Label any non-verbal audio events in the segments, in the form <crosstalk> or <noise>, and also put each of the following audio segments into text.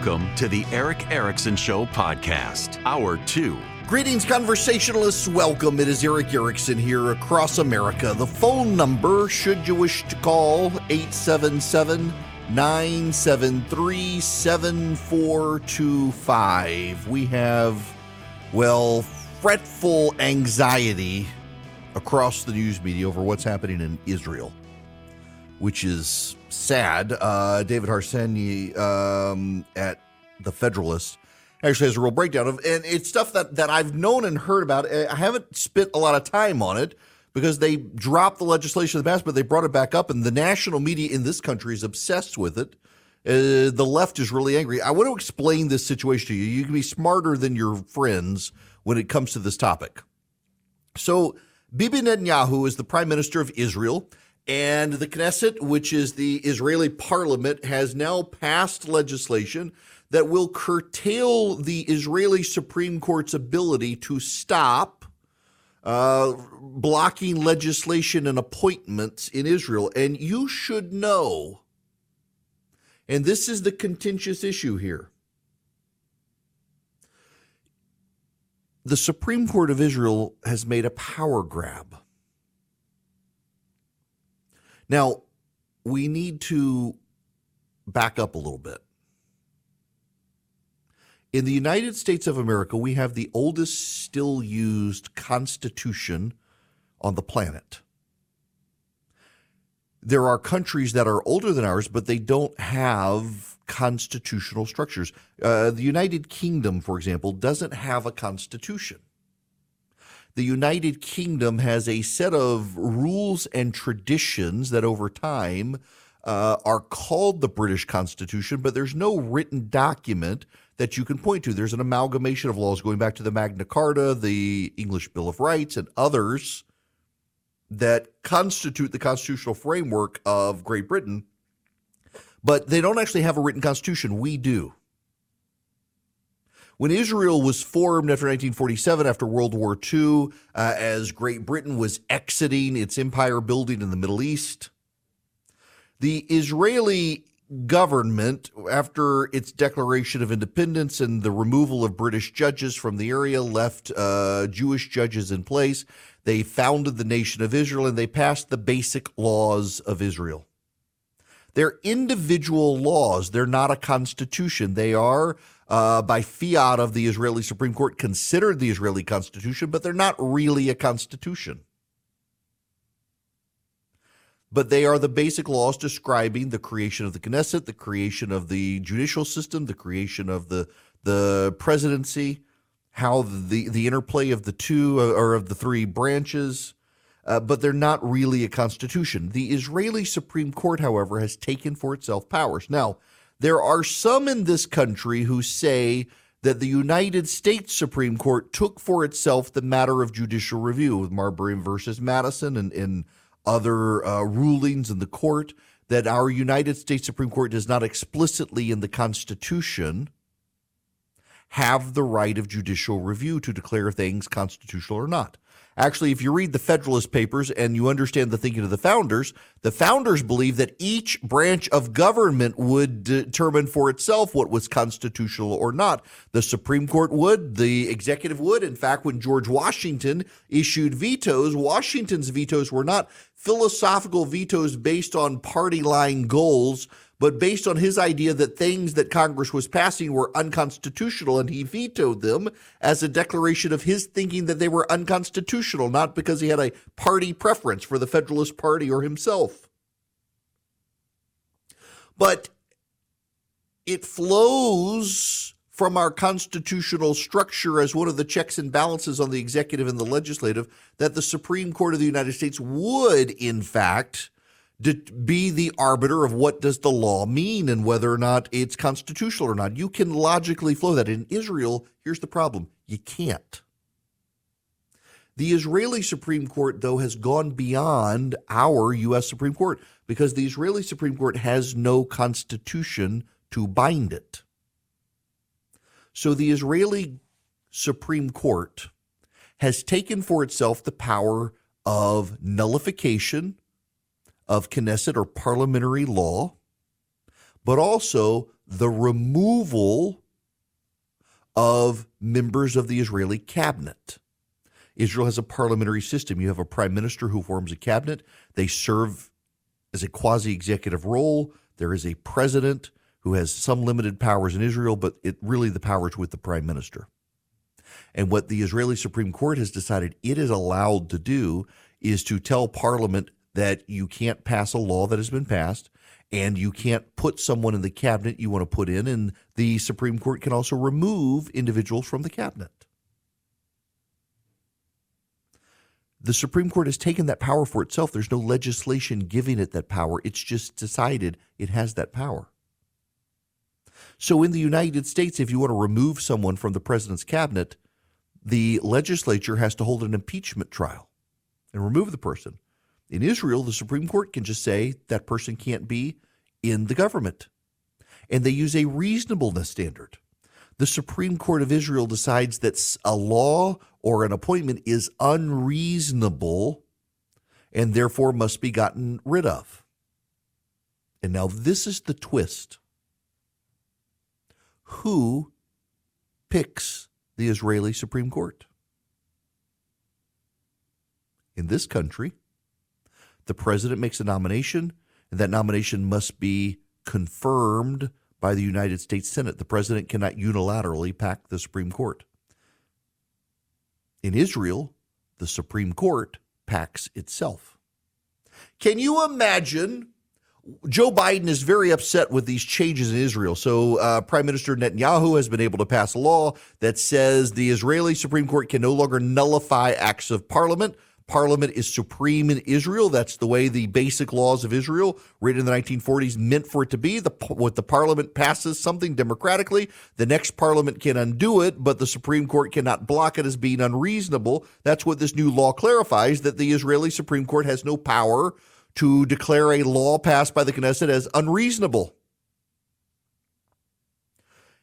Welcome to the Erick Erickson Show podcast, hour two. Greetings, conversationalists. Welcome. It is Erick Erickson here across America. The phone number, should you wish to call, 877 973 7425. We have, well, fretful anxiety across the news media over what's happening in Israel, which is sad. Uh, David Harsanyi um, at The Federalist actually has a real breakdown of, and it's stuff that, that I've known and heard about. I haven't spent a lot of time on it because they dropped the legislation in the past, but they brought it back up, and the national media in this country is obsessed with it. Uh, the left is really angry. I want to explain this situation to you. You can be smarter than your friends when it comes to this topic. So, Bibi Netanyahu is the prime minister of Israel, and the Knesset, which is the Israeli parliament, has now passed legislation that will curtail the Israeli Supreme Court's ability to stop uh, blocking legislation and appointments in Israel. And you should know, and this is the contentious issue here. The Supreme Court of Israel has made a power grab. Now, we need to back up a little bit. In the United States of America, we have the oldest still used constitution on the planet. There are countries that are older than ours, but they don't have constitutional structures. Uh, the United Kingdom, for example, doesn't have a constitution. The United Kingdom has a set of rules and traditions that over time uh, are called the British Constitution, but there's no written document that you can point to. There's an amalgamation of laws going back to the Magna Carta, the English Bill of Rights, and others that constitute the constitutional framework of Great Britain, but they don't actually have a written constitution. We do. When Israel was formed after 1947, after World War II, uh, as Great Britain was exiting its empire building in the Middle East, the Israeli government, after its declaration of independence and the removal of British judges from the area, left uh, Jewish judges in place. They founded the nation of Israel and they passed the basic laws of Israel. They're individual laws. They're not a constitution. They are, uh, by fiat of the Israeli Supreme Court, considered the Israeli constitution, but they're not really a constitution but they are the basic laws describing the creation of the Knesset, the creation of the judicial system, the creation of the the presidency, how the the interplay of the two uh, or of the three branches. Uh, but they're not really a constitution. The Israeli Supreme Court, however, has taken for itself powers. Now, there are some in this country who say that the United States Supreme Court took for itself the matter of judicial review with Marbury versus Madison and, and other uh, rulings in the court that our United States Supreme Court does not explicitly in the Constitution have the right of judicial review to declare things constitutional or not. Actually, if you read the Federalist Papers and you understand the thinking of the founders, the founders believed that each branch of government would determine for itself what was constitutional or not. The Supreme Court would, the executive would. In fact, when George Washington issued vetoes, Washington's vetoes were not philosophical vetoes based on party line goals but based on his idea that things that Congress was passing were unconstitutional, and he vetoed them as a declaration of his thinking that they were unconstitutional, not because he had a party preference for the Federalist Party or himself. But it flows from our constitutional structure as one of the checks and balances on the executive and the legislative that the Supreme Court of the United States would, in fact, be the arbiter of what does the law mean and whether or not it's constitutional or not. You can logically flow that. In Israel, here's the problem. You can't. The Israeli Supreme Court, though, has gone beyond our U.S. Supreme Court because the Israeli Supreme Court has no constitution to bind it. So the Israeli Supreme Court has taken for itself the power of nullification of Knesset or parliamentary law, but also the removal of members of the Israeli cabinet. Israel has a parliamentary system. You have a prime minister who forms a cabinet. They serve as a quasi executive role. There is a president who has some limited powers in Israel, but it really the powers with the prime minister. And what the Israeli Supreme Court has decided it is allowed to do is to tell parliament that you can't pass a law that has been passed and you can't put someone in the cabinet you want to put in, and the Supreme Court can also remove individuals from the cabinet. The Supreme Court has taken that power for itself. There's no legislation giving it that power. It's just decided it has that power. So in the United States, if you want to remove someone from the president's cabinet, the legislature has to hold an impeachment trial and remove the person. In Israel, the Supreme Court can just say that person can't be in the government. And they use a reasonableness standard. The Supreme Court of Israel decides that a law or an appointment is unreasonable and therefore must be gotten rid of. And now this is the twist. Who picks the Israeli Supreme Court? In this country, the president makes a nomination, and that nomination must be confirmed by the United States Senate. The president cannot unilaterally pack the Supreme Court. In Israel, the Supreme Court packs itself. Can you imagine? Joe Biden is very upset with these changes in Israel. So, uh, Prime Minister Netanyahu has been able to pass a law that says the Israeli Supreme Court can no longer nullify acts of parliament parliament is supreme in Israel. That's the way the basic laws of Israel, written in the 1940s, meant for it to be. The, what the parliament passes something democratically, the next parliament can undo it, but the Supreme Court cannot block it as being unreasonable. That's what this new law clarifies that the Israeli Supreme Court has no power to declare a law passed by the Knesset as unreasonable.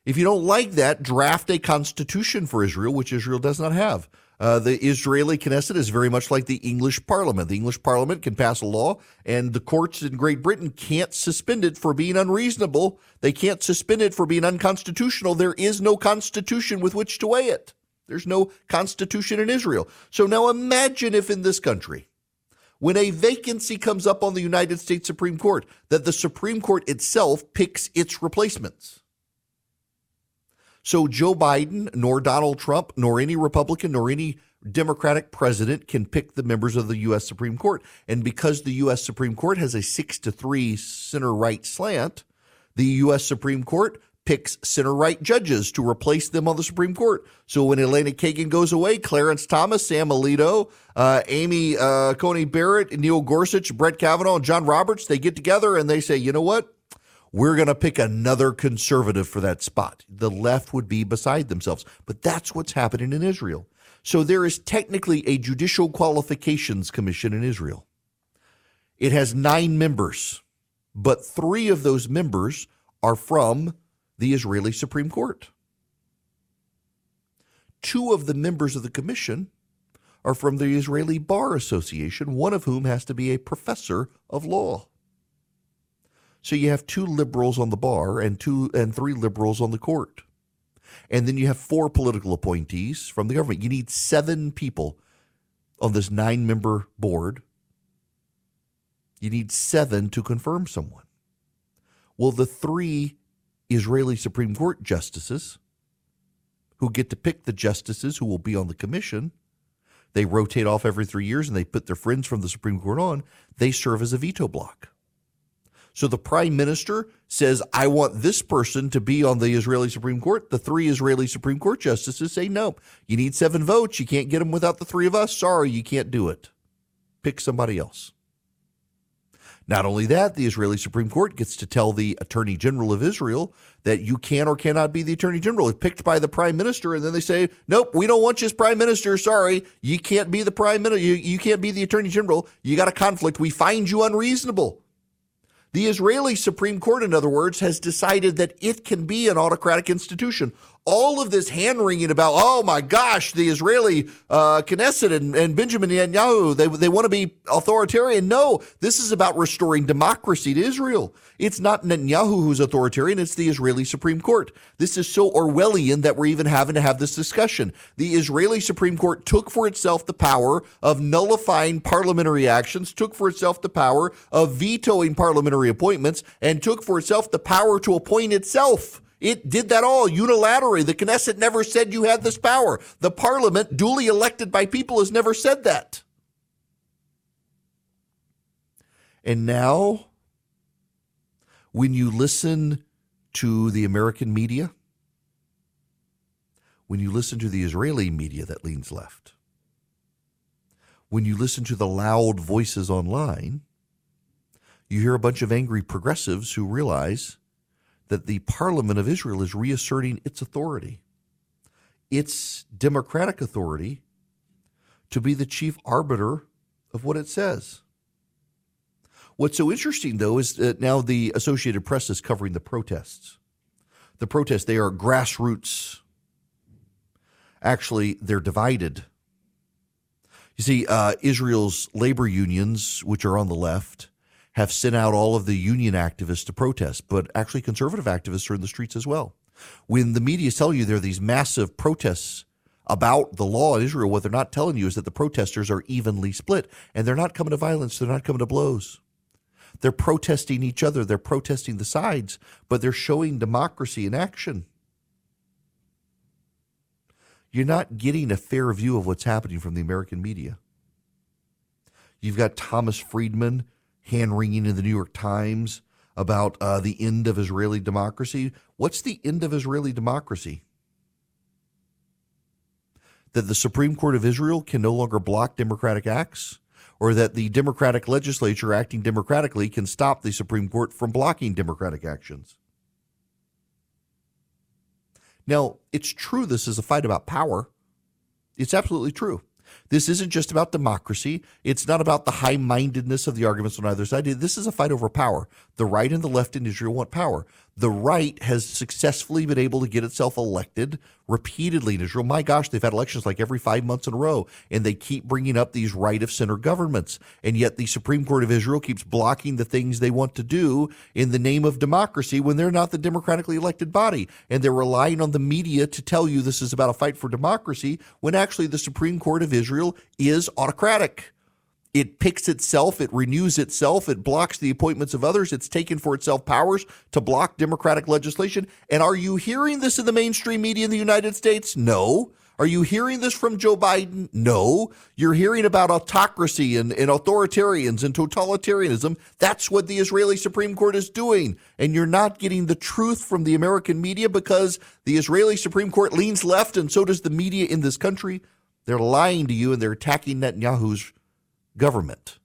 If you don't like that, draft a constitution for Israel, which Israel does not have. Uh, the Israeli Knesset is very much like the English Parliament. The English Parliament can pass a law, and the courts in Great Britain can't suspend it for being unreasonable. They can't suspend it for being unconstitutional. There is no constitution with which to weigh it. There's no constitution in Israel. So now imagine if in this country, when a vacancy comes up on the United States Supreme Court, that the Supreme Court itself picks its replacements. So Joe Biden, nor Donald Trump, nor any Republican, nor any Democratic president can pick the members of the U.S. Supreme Court. And because the U.S. Supreme Court has a six to three center right slant, the U.S. Supreme Court picks center right judges to replace them on the Supreme Court. So when Elena Kagan goes away, Clarence Thomas, Sam Alito, uh, Amy uh, Coney Barrett, Neil Gorsuch, Brett Kavanaugh, and John Roberts, they get together and they say, you know what? we're going to pick another conservative for that spot. The left would be beside themselves. But that's what's happening in Israel. So there is technically a judicial qualifications commission in Israel. It has nine members, but three of those members are from the Israeli Supreme Court. Two of the members of the commission are from the Israeli Bar Association, one of whom has to be a professor of law. So you have two liberals on the bar and two and three liberals on the court. And then you have four political appointees from the government. You need seven people on this nine member board. You need seven to confirm someone. Well, the three Israeli Supreme Court justices who get to pick the justices who will be on the commission, they rotate off every three years and they put their friends from the Supreme Court on, they serve as a veto block. So the prime minister says, I want this person to be on the Israeli Supreme Court. The three Israeli Supreme Court justices say, no, you need seven votes. You can't get them without the three of us. Sorry, you can't do it. Pick somebody else. Not only that, the Israeli Supreme Court gets to tell the Attorney General of Israel that you can or cannot be the Attorney General. It's picked by the Prime Minister, and then they say, "Nope, we don't want you as Prime Minister. Sorry, you can't be the Prime Minister. You, you can't be the Attorney General. You got a conflict. We find you unreasonable." The Israeli Supreme Court, in other words, has decided that it can be an autocratic institution. All of this hand wringing about, oh my gosh, the Israeli uh, Knesset and, and Benjamin Netanyahu, they, they want to be authoritarian. No, this is about restoring democracy to Israel. It's not Netanyahu who's authoritarian, it's the Israeli Supreme Court. This is so Orwellian that we're even having to have this discussion. The Israeli Supreme Court took for itself the power of nullifying parliamentary actions, took for itself the power of vetoing parliamentary appointments, and took for itself the power to appoint itself. It did that all unilaterally. The Knesset never said you had this power. The parliament, duly elected by people, has never said that. And now, when you listen to the American media, when you listen to the Israeli media that leans left, when you listen to the loud voices online, you hear a bunch of angry progressives who realize that the Parliament of Israel is reasserting its authority, its democratic authority to be the chief arbiter of what it says. What's so interesting, though, is that now the Associated Press is covering the protests. The protests, they are grassroots. Actually, they're divided. You see, uh, Israel's labor unions, which are on the left, have sent out all of the union activists to protest, but actually conservative activists are in the streets as well. When the media tell you there are these massive protests about the law in Israel, what they're not telling you is that the protesters are evenly split and they're not coming to violence, they're not coming to blows. They're protesting each other, they're protesting the sides, but they're showing democracy in action. You're not getting a fair view of what's happening from the American media. You've got Thomas Friedman hand wringing in the New York Times about uh, the end of Israeli democracy. What's the end of Israeli democracy? That the Supreme Court of Israel can no longer block democratic acts? Or that the Democratic legislature acting democratically can stop the Supreme Court from blocking democratic actions? Now, it's true this is a fight about power. It's absolutely true. This isn't just about democracy. It's not about the high mindedness of the arguments on either side. This is a fight over power. The right and the left in Israel want power. The right has successfully been able to get itself elected repeatedly in Israel. My gosh, they've had elections like every five months in a row, and they keep bringing up these right of center governments. And yet the Supreme Court of Israel keeps blocking the things they want to do in the name of democracy when they're not the democratically elected body. And they're relying on the media to tell you this is about a fight for democracy when actually the Supreme Court of Israel is autocratic. It picks itself, it renews itself, it blocks the appointments of others, it's taken for itself powers to block democratic legislation. And are you hearing this in the mainstream media in the United States? No. Are you hearing this from Joe Biden? No. You're hearing about autocracy and, and authoritarians and totalitarianism. That's what the Israeli Supreme Court is doing. And you're not getting the truth from the American media because the Israeli Supreme Court leans left and so does the media in this country. They're lying to you and they're attacking Netanyahu's government.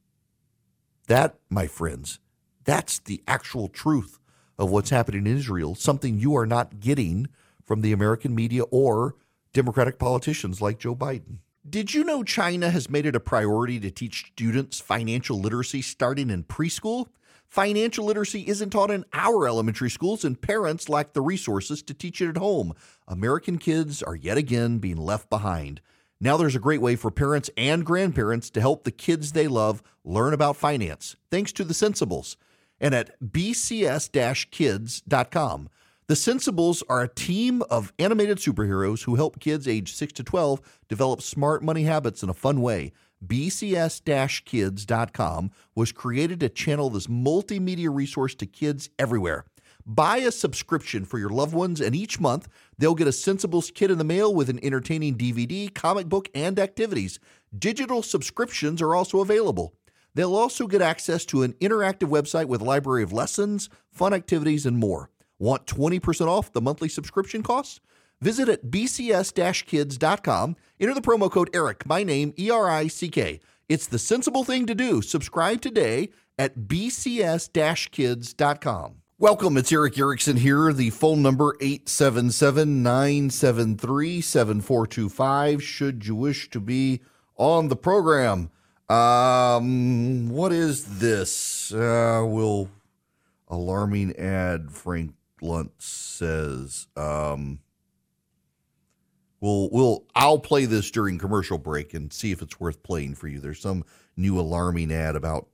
That, my friends, that's the actual truth of what's happening in Israel, something you are not getting from the American media or Democratic politicians like Joe Biden. Did you know China has made it a priority to teach students financial literacy starting in preschool? Financial literacy isn't taught in our elementary schools, and parents lack the resources to teach it at home. American kids are yet again being left behind. Now there's a great way for parents and grandparents to help the kids they love learn about finance, thanks to the Sensibles. And at bcs kids.com. The Sensibles are a team of animated superheroes who help kids age 6 to 12 develop smart money habits in a fun way. BCS kids.com was created to channel this multimedia resource to kids everywhere. Buy a subscription for your loved ones, and each month they'll get a Sensibles kit in the mail with an entertaining DVD, comic book, and activities. Digital subscriptions are also available. They'll also get access to an interactive website with a library of lessons, fun activities, and more. Want 20% off the monthly subscription costs? Visit at bcs kids.com. Enter the promo code ERIC, my name, E R I C K. It's the sensible thing to do. Subscribe today at bcs kids.com. Welcome, it's Erick Erickson here. The phone number 877-973-7425 should you wish to be on the program. Um, what is this? Uh, will alarming ad Frank Luntz says. Um, we'll we'll I'll play this during commercial break and see if it's worth playing for you. There's some new alarming ad about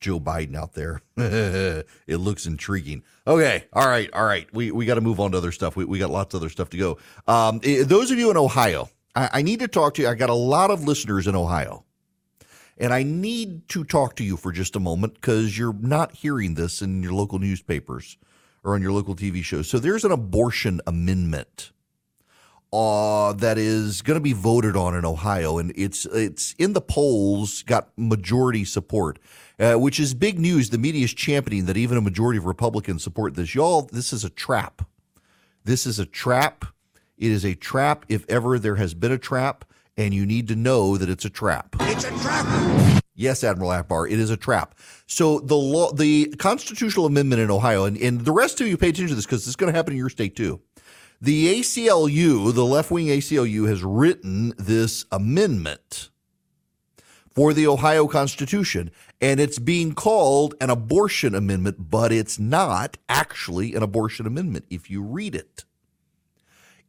Joe Biden out there. <laughs> it looks intriguing. Okay, all right, all right. We we got to move on to other stuff. We we got lots of other stuff to go. Um, those of you in Ohio, I, I need to talk to you. I got a lot of listeners in Ohio. And I need to talk to you for just a moment because you're not hearing this in your local newspapers or on your local TV shows. So there's an abortion amendment uh, that is going to be voted on in Ohio, and it's it's in the polls, got majority support, uh, which is big news. The media is championing that even a majority of Republicans support this. Y'all, this is a trap. This is a trap. It is a trap if ever there has been a trap and you need to know that it's a trap. It's a trap. Yes, Admiral Ackbar, it is a trap. So the law, the constitutional amendment in Ohio, and, and the rest of you pay attention to this because this is going to happen in your state too. The ACLU, the left wing ACLU, has written this amendment for the Ohio Constitution, and it's being called an abortion amendment, but it's not actually an abortion amendment if you read it.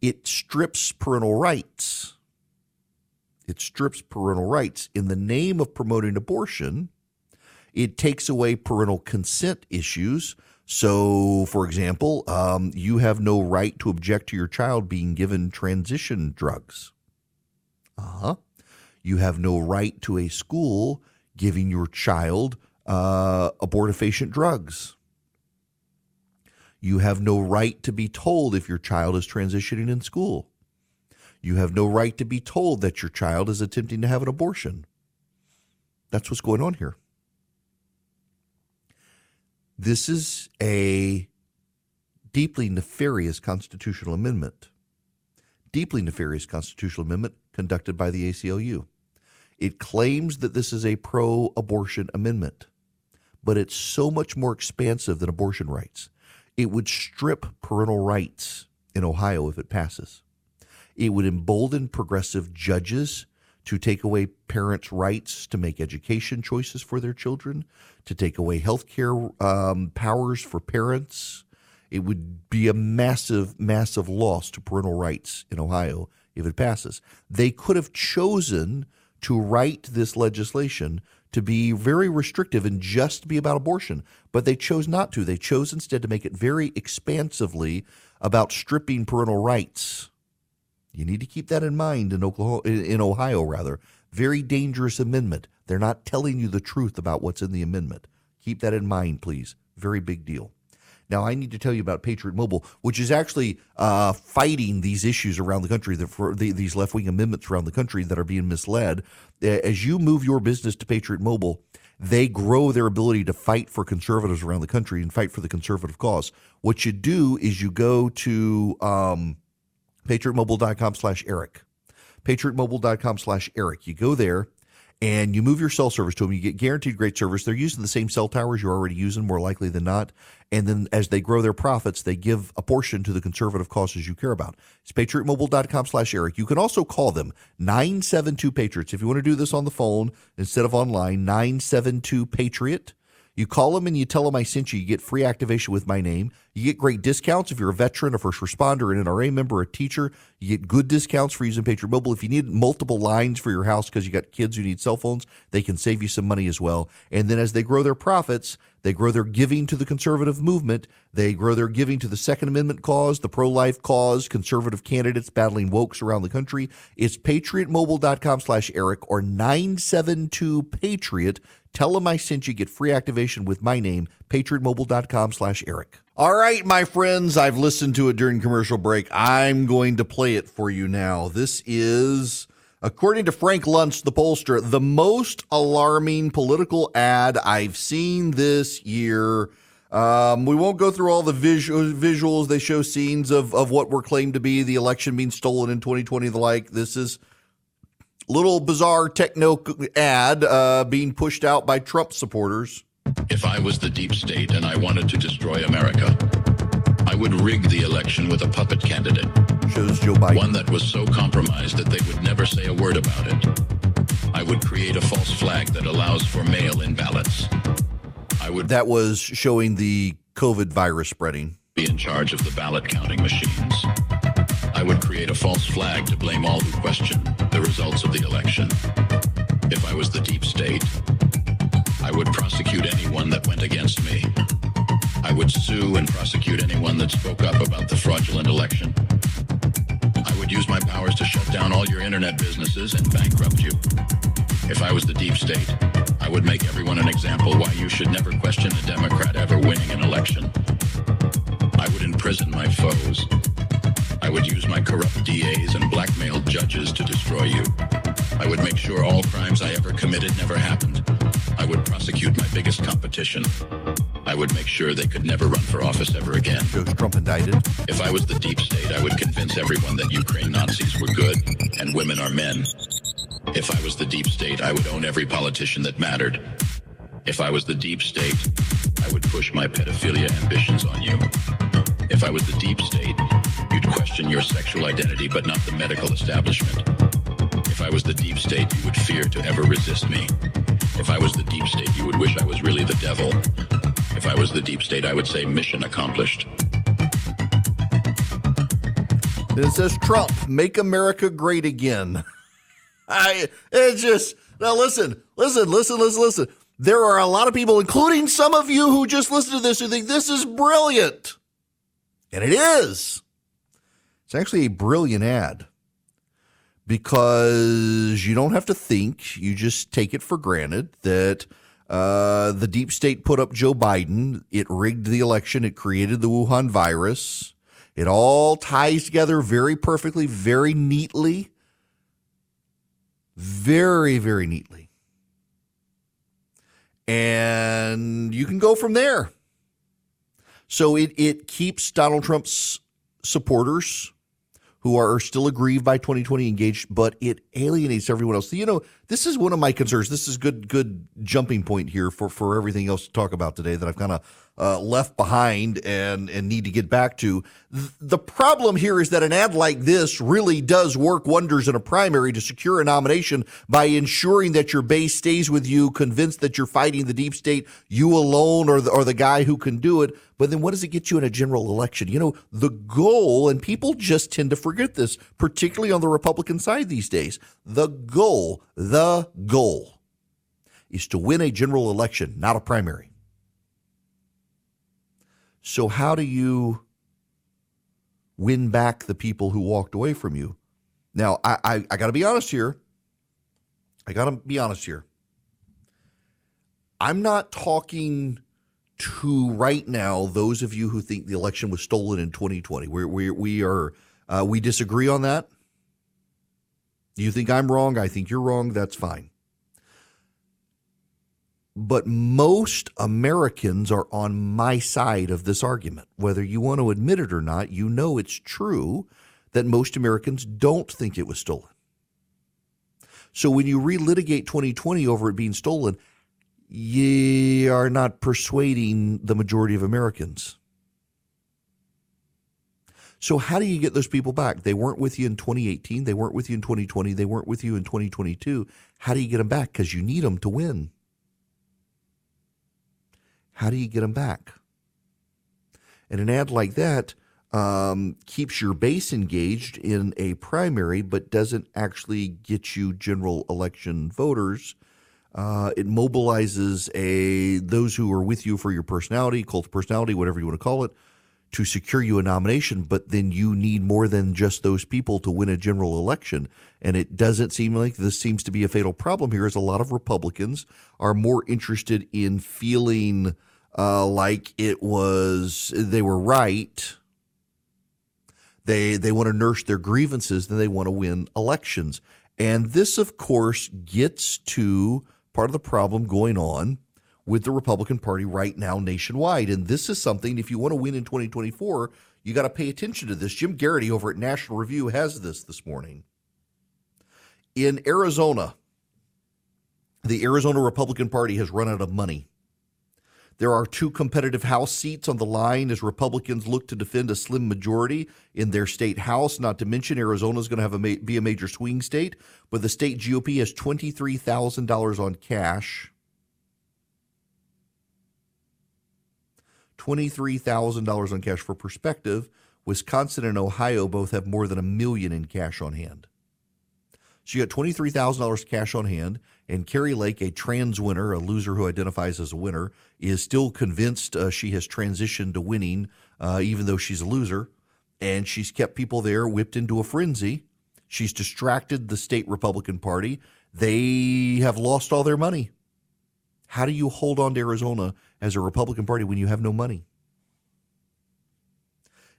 It strips parental rights it strips parental rights. In the name of promoting abortion, it takes away parental consent issues. So, for example, um, you have no right to object to your child being given transition drugs. Uh huh. You have no right to a school giving your child uh, abortifacient drugs. You have no right to be told if your child is transitioning in school. You have no right to be told that your child is attempting to have an abortion. That's what's going on here. This is a deeply nefarious constitutional amendment. Deeply nefarious constitutional amendment conducted by the ACLU. It claims that this is a pro abortion amendment, but it's so much more expansive than abortion rights. It would strip parental rights in Ohio if it passes. It would embolden progressive judges to take away parents' rights to make education choices for their children, to take away health care um, powers for parents. It would be a massive, massive loss to parental rights in Ohio if it passes. They could have chosen to write this legislation to be very restrictive and just be about abortion, but they chose not to. They chose instead to make it very expansively about stripping parental rights you need to keep that in mind in Oklahoma, in Ohio, rather. Very dangerous amendment. They're not telling you the truth about what's in the amendment. Keep that in mind, please. Very big deal. Now, I need to tell you about Patriot Mobile, which is actually uh, fighting these issues around the country, the, these left wing amendments around the country that are being misled. As you move your business to Patriot Mobile, they grow their ability to fight for conservatives around the country and fight for the conservative cause. What you do is you go to um, patriotmobile.com slash Erick. Patriotmobile.com slash Erick. You go there and you move your cell service to them. You get guaranteed great service. They're using the same cell towers you're already using, more likely than not. And then as they grow their profits, they give a portion to the conservative causes you care about. It's patriotmobile.com slash Erick. You can also call them 972 Patriots. If you want to do this on the phone instead of online, 972 Patriot. You call them and you tell them I sent you. You get free activation with my name. You get great discounts if you're a veteran, a first responder, an NRA member, a teacher. You get good discounts for using Patriot Mobile. If you need multiple lines for your house because you got kids who need cell phones, they can save you some money as well. And then as they grow their profits, they grow their giving to the conservative movement. They grow their giving to the Second Amendment cause, the pro life cause, conservative candidates battling wokes around the country. It's patriotmobile.com slash Erick or 972 Patriot. Tell them I sent you. Get free activation with my name, patriotmobile.com slash Erick. All right, my friends, I've listened to it during commercial break. I'm going to play it for you now. This is According to Frank Luntz, the pollster, the most alarming political ad I've seen this year. Um, we won't go through all the visual, visuals. They show scenes of, of what were claimed to be the election being stolen in 2020, the like. This is little bizarre techno ad uh, being pushed out by Trump supporters. If I was the deep state and I wanted to destroy America, I would rig the election with a puppet candidate. Shows Joe Biden. One that was so compromised that they would never say a word about it. I would create a false flag that allows for mail in ballots. I would that was showing the COVID virus spreading. Be in charge of the ballot counting machines. I would create a false flag to blame all who question the results of the election. If I was the deep state, I would prosecute anyone that went against me. I would sue and prosecute anyone that spoke up about the fraudulent election. I would use my powers to shut down all your internet businesses and bankrupt you. If I was the deep state, I would make everyone an example why you should never question a Democrat ever winning an election. I would imprison my foes. I would use my corrupt DAs and blackmail judges to destroy you. I would make sure all crimes I ever committed never happened. I would prosecute my biggest competition. I would make sure they could never run for office ever again. Shows Trump indicted. If I was the deep state, I would convince everyone that Ukraine Nazis were good and women are men. If I was the deep state, I would own every politician that mattered. If I was the deep state, I would push my pedophilia ambitions on you. If I was the deep state, you'd question your sexual identity but not the medical establishment. If I was the deep state, you would fear to ever resist me. If I was the deep state, you would wish I was really the devil. If I was the deep state, I would say mission accomplished. It says Trump, make America great again. <laughs> I it just now listen, listen, listen, listen, listen. There are a lot of people, including some of you who just listen to this, who think this is brilliant. And it is. It's actually a brilliant ad because you don't have to think. You just take it for granted that uh, the deep state put up Joe Biden. It rigged the election. It created the Wuhan virus. It all ties together very perfectly, very neatly. Very, very neatly. And you can go from there. So it, it keeps Donald Trump's supporters who are still aggrieved by 2020 engaged, but it alienates everyone else. So, you know, this is one of my concerns. This is good, good jumping point here for, for everything else to talk about today that I've kind of uh, left behind and and need to get back to. The problem here is that an ad like this really does work wonders in a primary to secure a nomination by ensuring that your base stays with you, convinced that you're fighting the deep state, you alone or the, or the guy who can do it. But then what does it get you in a general election? You know, the goal, and people just tend to forget this, particularly on the Republican side these days. The goal, the goal is to win a general election, not a primary. So, how do you win back the people who walked away from you? Now, I, I, I got to be honest here. I got to be honest here. I'm not talking to right now those of you who think the election was stolen in 2020. We're, we we are uh, we disagree on that. You think I'm wrong? I think you're wrong. That's fine but most Americans are on my side of this argument. Whether you want to admit it or not, you know it's true that most Americans don't think it was stolen. So when you relitigate 2020 over it being stolen, you are not persuading the majority of Americans. So how do you get those people back? They weren't with you in 2018, they weren't with you in 2020, they weren't with you in 2022. How do you get them back? Because you need them to win. How do you get them back? And an ad like that um, keeps your base engaged in a primary, but doesn't actually get you general election voters. Uh, it mobilizes a those who are with you for your personality, cult personality, whatever you want to call it, to secure you a nomination. But then you need more than just those people to win a general election. And it doesn't seem like this seems to be a fatal problem here. As a lot of Republicans are more interested in feeling uh, like it was they were right they they want to nurse their grievances, then they want to win elections. And this, of course, gets to part of the problem going on with the Republican Party right now nationwide. And this is something, if you want to win in 2024, you got to pay attention to this. Jim Geraghty over at National Review has this this morning. In Arizona, the Arizona Republican Party has run out of money there are two competitive House seats on the line as Republicans look to defend a slim majority in their state House. Not to mention, Arizona is going to have a ma- be a major swing state, but the state GOP has twenty three thousand dollars on cash. Twenty-three thousand dollars on cash for perspective. Wisconsin and Ohio both have more than a million in cash on hand. She got $23,000 cash on hand, and Kari Lake, a trans winner, a loser who identifies as a winner, is still convinced uh, she has transitioned to winning, uh, even though she's a loser. And she's kept people there whipped into a frenzy. She's distracted the state Republican Party. They have lost all their money. How do you hold on to Arizona as a Republican Party when you have no money?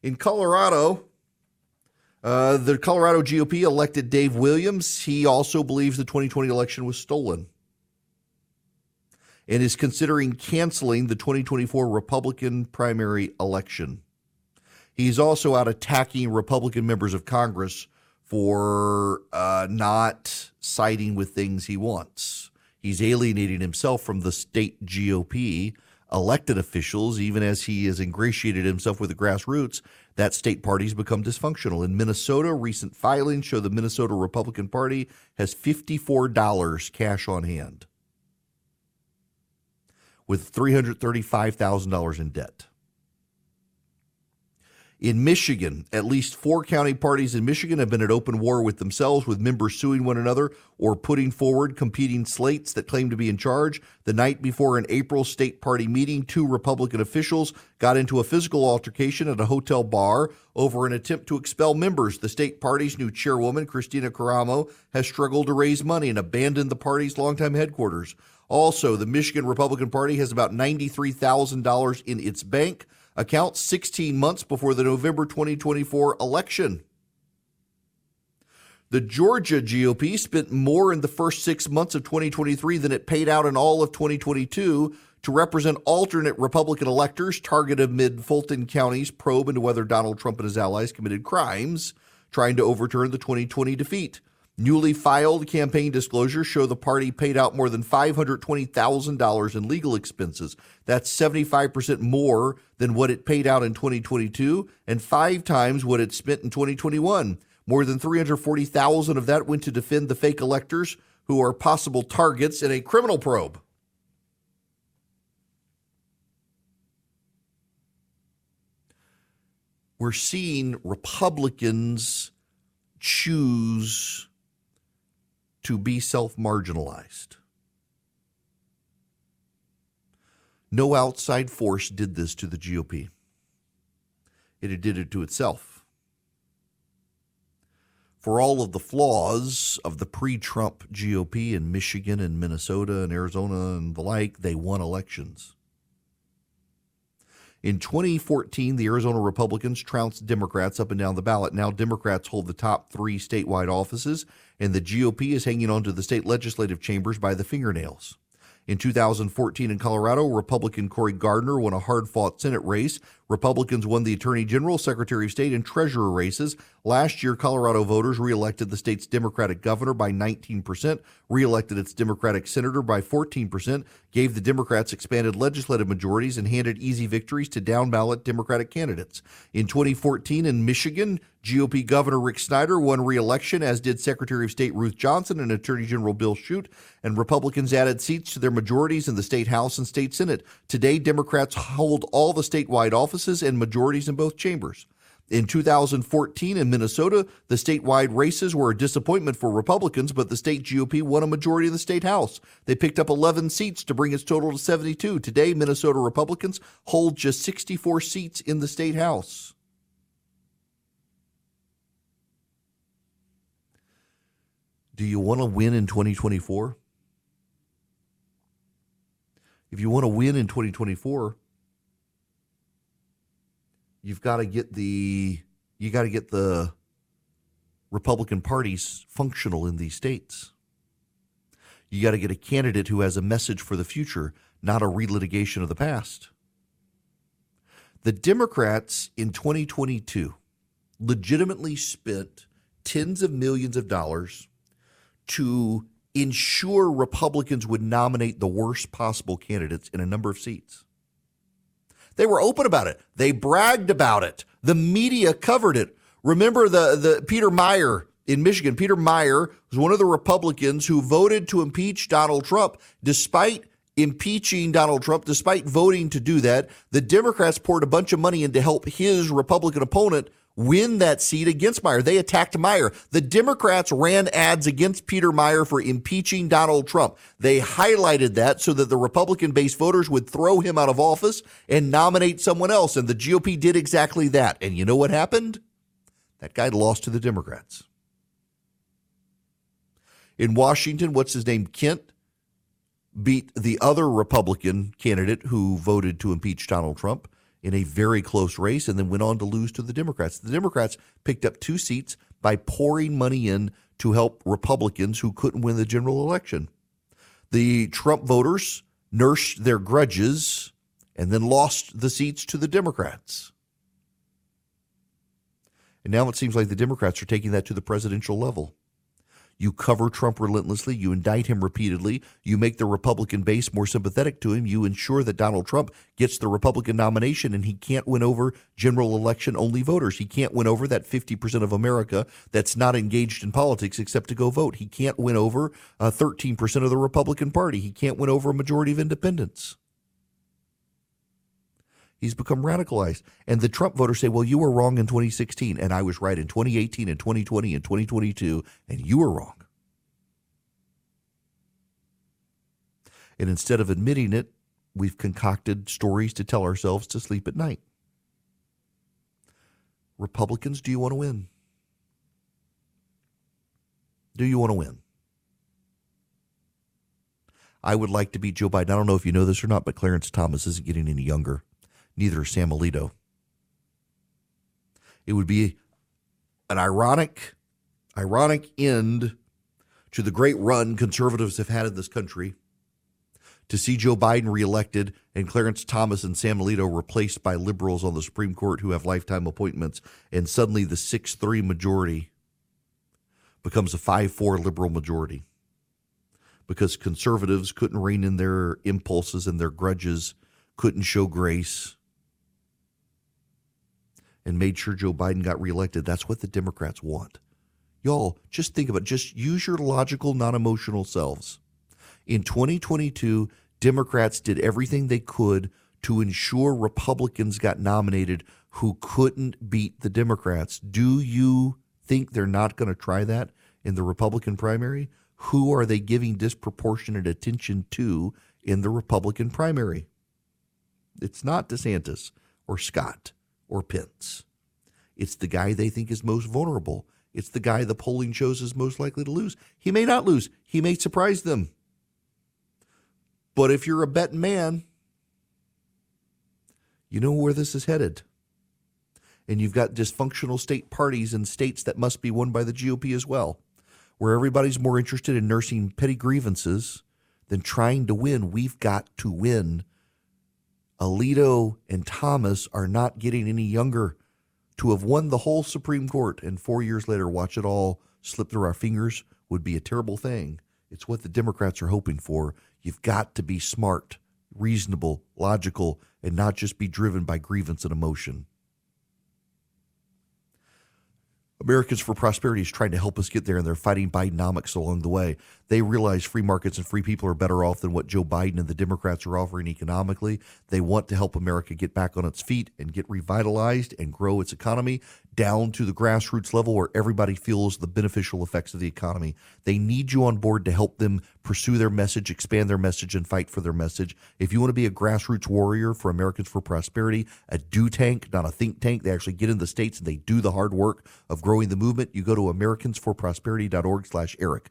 In Colorado, uh, the Colorado GOP elected Dave Williams. He also believes the 2020 election was stolen and is considering canceling the 2024 Republican primary election. He's also out attacking Republican members of Congress for uh, not siding with things he wants. He's alienating himself from the state GOP elected officials, even as he has ingratiated himself with the grassroots, that state party's become dysfunctional. In Minnesota, recent filings show the Minnesota Republican Party has $54 cash on hand with $335,000 in debt. In Michigan, at least four county parties in Michigan have been at open war with themselves, with members suing one another or putting forward competing slates that claim to be in charge. The night before an April state party meeting, two Republican officials got into a physical altercation at a hotel bar over an attempt to expel members. The state party's new chairwoman, Kristina Karamo, has struggled to raise money and abandoned the party's longtime headquarters. Also, the Michigan Republican Party has about $93,000 in its bank account 16 months before the November 2024 election. The Georgia GOP spent more in the first six months of 2023 than it paid out in all of 2022 to represent alternate Republican electors targeted amid Fulton County's probe into whether Donald Trump and his allies committed crimes, trying to overturn the 2020 defeat. Newly filed campaign disclosures show the party paid out more than $520,000 in legal expenses. That's 75% more than what it paid out in 2022 and five times what it spent in 2021. More than 340,000 of that went to defend the fake electors who are possible targets in a criminal probe. We're seeing Republicans choose to be self marginalized. No outside force did this to the GOP, it did it to itself. For all of the flaws of the pre Trump GOP in Michigan and Minnesota and Arizona and the like, they won elections. In 2014, the Arizona Republicans trounced Democrats up and down the ballot. Now, Democrats hold the top three statewide offices, and the GOP is hanging on to the state legislative chambers by the fingernails. In 2014 in Colorado, Republican Cory Gardner won a hard fought Senate race. Republicans won the Attorney General, Secretary of State, and Treasurer races. Last year, Colorado voters reelected the state's Democratic governor by 19%, reelected its Democratic senator by 14%, gave the Democrats expanded legislative majorities, and handed easy victories to down ballot Democratic candidates. In 2014 in Michigan, GOP Governor Rick Snyder won re-election, as did Secretary of State Ruth Johnson and Attorney General Bill Schuette, and Republicans added seats to their majorities in the state House and state Senate. Today, Democrats hold all the statewide offices offices and majorities in both chambers. In 2014 in Minnesota, the statewide races were a disappointment for Republicans, but the state GOP won a majority of the state House. They picked up 11 seats to bring its total to 72. Today, Minnesota Republicans hold just 64 seats in the state House. Do you want to win in 2024? If you want to win in 2024, you've got to get the you got to get the Republican parties functional in these states. You got to get a candidate who has a message for the future, not a relitigation of the past. The Democrats in 2022 legitimately spent tens of millions of dollars to ensure Republicans would nominate the worst possible candidates in a number of seats. They were open about it. They bragged about it. The media covered it. Remember the, the Peter Meijer in Michigan. Peter Meijer was one of the Republicans who voted to impeach Donald Trump despite impeaching Donald Trump, despite voting to do that. The Democrats poured a bunch of money in to help his Republican opponent win that seat against Meijer. They attacked Meijer. The Democrats ran ads against Peter Meijer for impeaching Donald Trump. They highlighted that so that the Republican based voters would throw him out of office and nominate someone else. And the GOP did exactly that. And you know what happened? That guy lost to the Democrats. In Washington, what's his name? Kent beat the other Republican candidate who voted to impeach Donald Trump in a very close race and then went on to lose to the Democrats. The Democrats picked up two seats by pouring money in to help Republicans who couldn't win the general election. The Trump voters nursed their grudges and then lost the seats to the Democrats. And now it seems like the Democrats are taking that to the presidential level. You cover Trump relentlessly. You indict him repeatedly. You make the Republican base more sympathetic to him. You ensure that Donald Trump gets the Republican nomination and he can't win over general election only voters. He can't win over that 50% of America that's not engaged in politics except to go vote. He can't win over uh, 13% of the Republican Party. He can't win over a majority of independents. He's become radicalized. And the Trump voters say, well, you were wrong in 2016, and I was right in 2018 and 2020 and 2022, and you were wrong. And instead of admitting it, we've concocted stories to tell ourselves to sleep at night. Republicans, do you want to win? Do you want to win? I would like to beat Joe Biden. I don't know if you know this or not, but Clarence Thomas isn't getting any younger neither Sam Alito. It would be an ironic, ironic end to the great run conservatives have had in this country to see Joe Biden reelected and Clarence Thomas and Sam Alito replaced by liberals on the Supreme Court who have lifetime appointments, and suddenly the 6 3 majority becomes a 5 4 liberal majority because conservatives couldn't rein in their impulses and their grudges, couldn't show grace, and made sure Joe Biden got reelected. That's what the Democrats want. Y'all, just think about it. Just use your logical, non emotional selves. In 2022, Democrats did everything they could to ensure Republicans got nominated who couldn't beat the Democrats. Do you think they're not going to try that in the Republican primary? Who are they giving disproportionate attention to in the Republican primary? It's not DeSantis or Scott or Pence. It's the guy they think is most vulnerable. It's the guy the polling shows is most likely to lose. He may not lose, he may surprise them. But if you're a betting man, you know where this is headed. And you've got dysfunctional state parties in states that must be won by the GOP as well, where everybody's more interested in nursing petty grievances than trying to win. We've got to win Alito and Thomas are not getting any younger. To have won the whole Supreme Court and four years later watch it all slip through our fingers would be a terrible thing. It's what the Democrats are hoping for. You've got to be smart, reasonable, logical, and not just be driven by grievance and emotion. Americans for Prosperity is trying to help us get there, and they're fighting Bidenomics along the way. They realize free markets and free people are better off than what Joe Biden and the Democrats are offering economically. They want to help America get back on its feet and get revitalized and grow its economy down to the grassroots level where everybody feels the beneficial effects of the economy. They need you on board to help them pursue their message, expand their message, and fight for their message. If you want to be a grassroots warrior for Americans for Prosperity, a do tank, not a think tank, they actually get in the states and they do the hard work of growing the movement. You go to americansforprosperity.org slash Erick,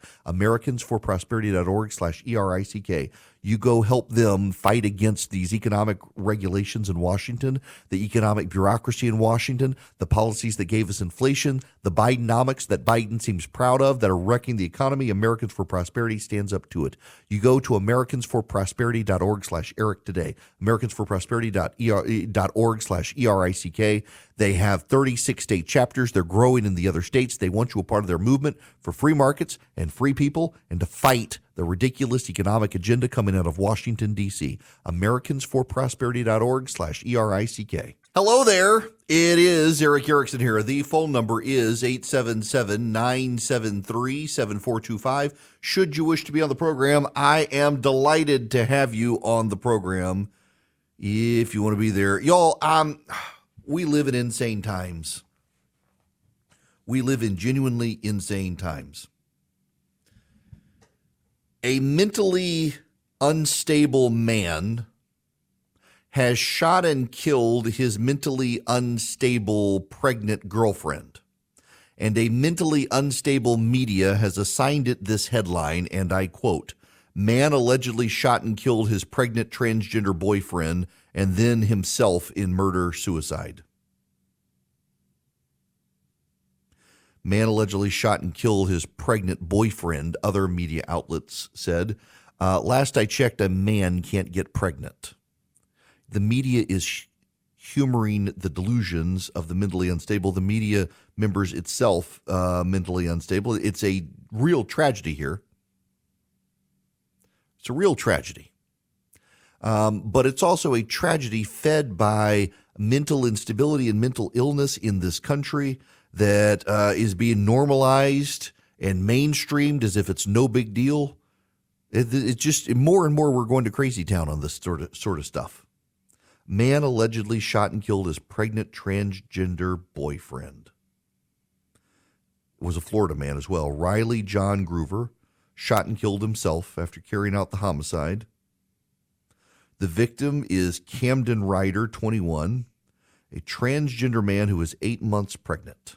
americansforprosperity.org slash E-R-I-C-K. You go help them fight against these economic regulations in Washington, the economic bureaucracy in Washington, the policies that gave us inflation, the Bidenomics that Biden seems proud of that are wrecking the economy. Americans for Prosperity stands up to it. You go to americansforprosperity.org slash Erick today, americansforprosperity.org slash E-R-I-C-K. They have 36 state chapters. They're growing in the other states. They want you a part of their movement for free markets and free people and to fight the ridiculous economic agenda coming out of Washington, D.C. AmericansForProsperity.org slash E-R-I-C-K. Hello there. It is Erick Erickson here. The phone number is 877-973-7425. Should you wish to be on the program, I am delighted to have you on the program if you want to be there. Y'all, um, we live in insane times. We live in genuinely insane times a mentally unstable man has shot and killed his mentally unstable pregnant girlfriend. And a mentally unstable media has assigned it this headline, and I quote Man allegedly shot and killed his pregnant transgender boyfriend and then himself in murder suicide. Man allegedly shot and killed his pregnant boyfriend, other media outlets said. Uh, last I checked, a man can't get pregnant. The media is humoring the delusions of the mentally unstable. The media members itself uh, mentally unstable. It's a real tragedy here. It's a real tragedy. Um, but it's also a tragedy fed by mental instability and mental illness in this country that uh, is being normalized and mainstreamed as if it's no big deal. It, it's just more and more we're going to crazy town on this sort of sort of stuff. Man allegedly shot and killed his pregnant transgender boyfriend. It was a Florida man as well. Riley John Groover shot and killed himself after carrying out the homicide. The victim is Camden Ryder, 21, a transgender man who is eight months pregnant.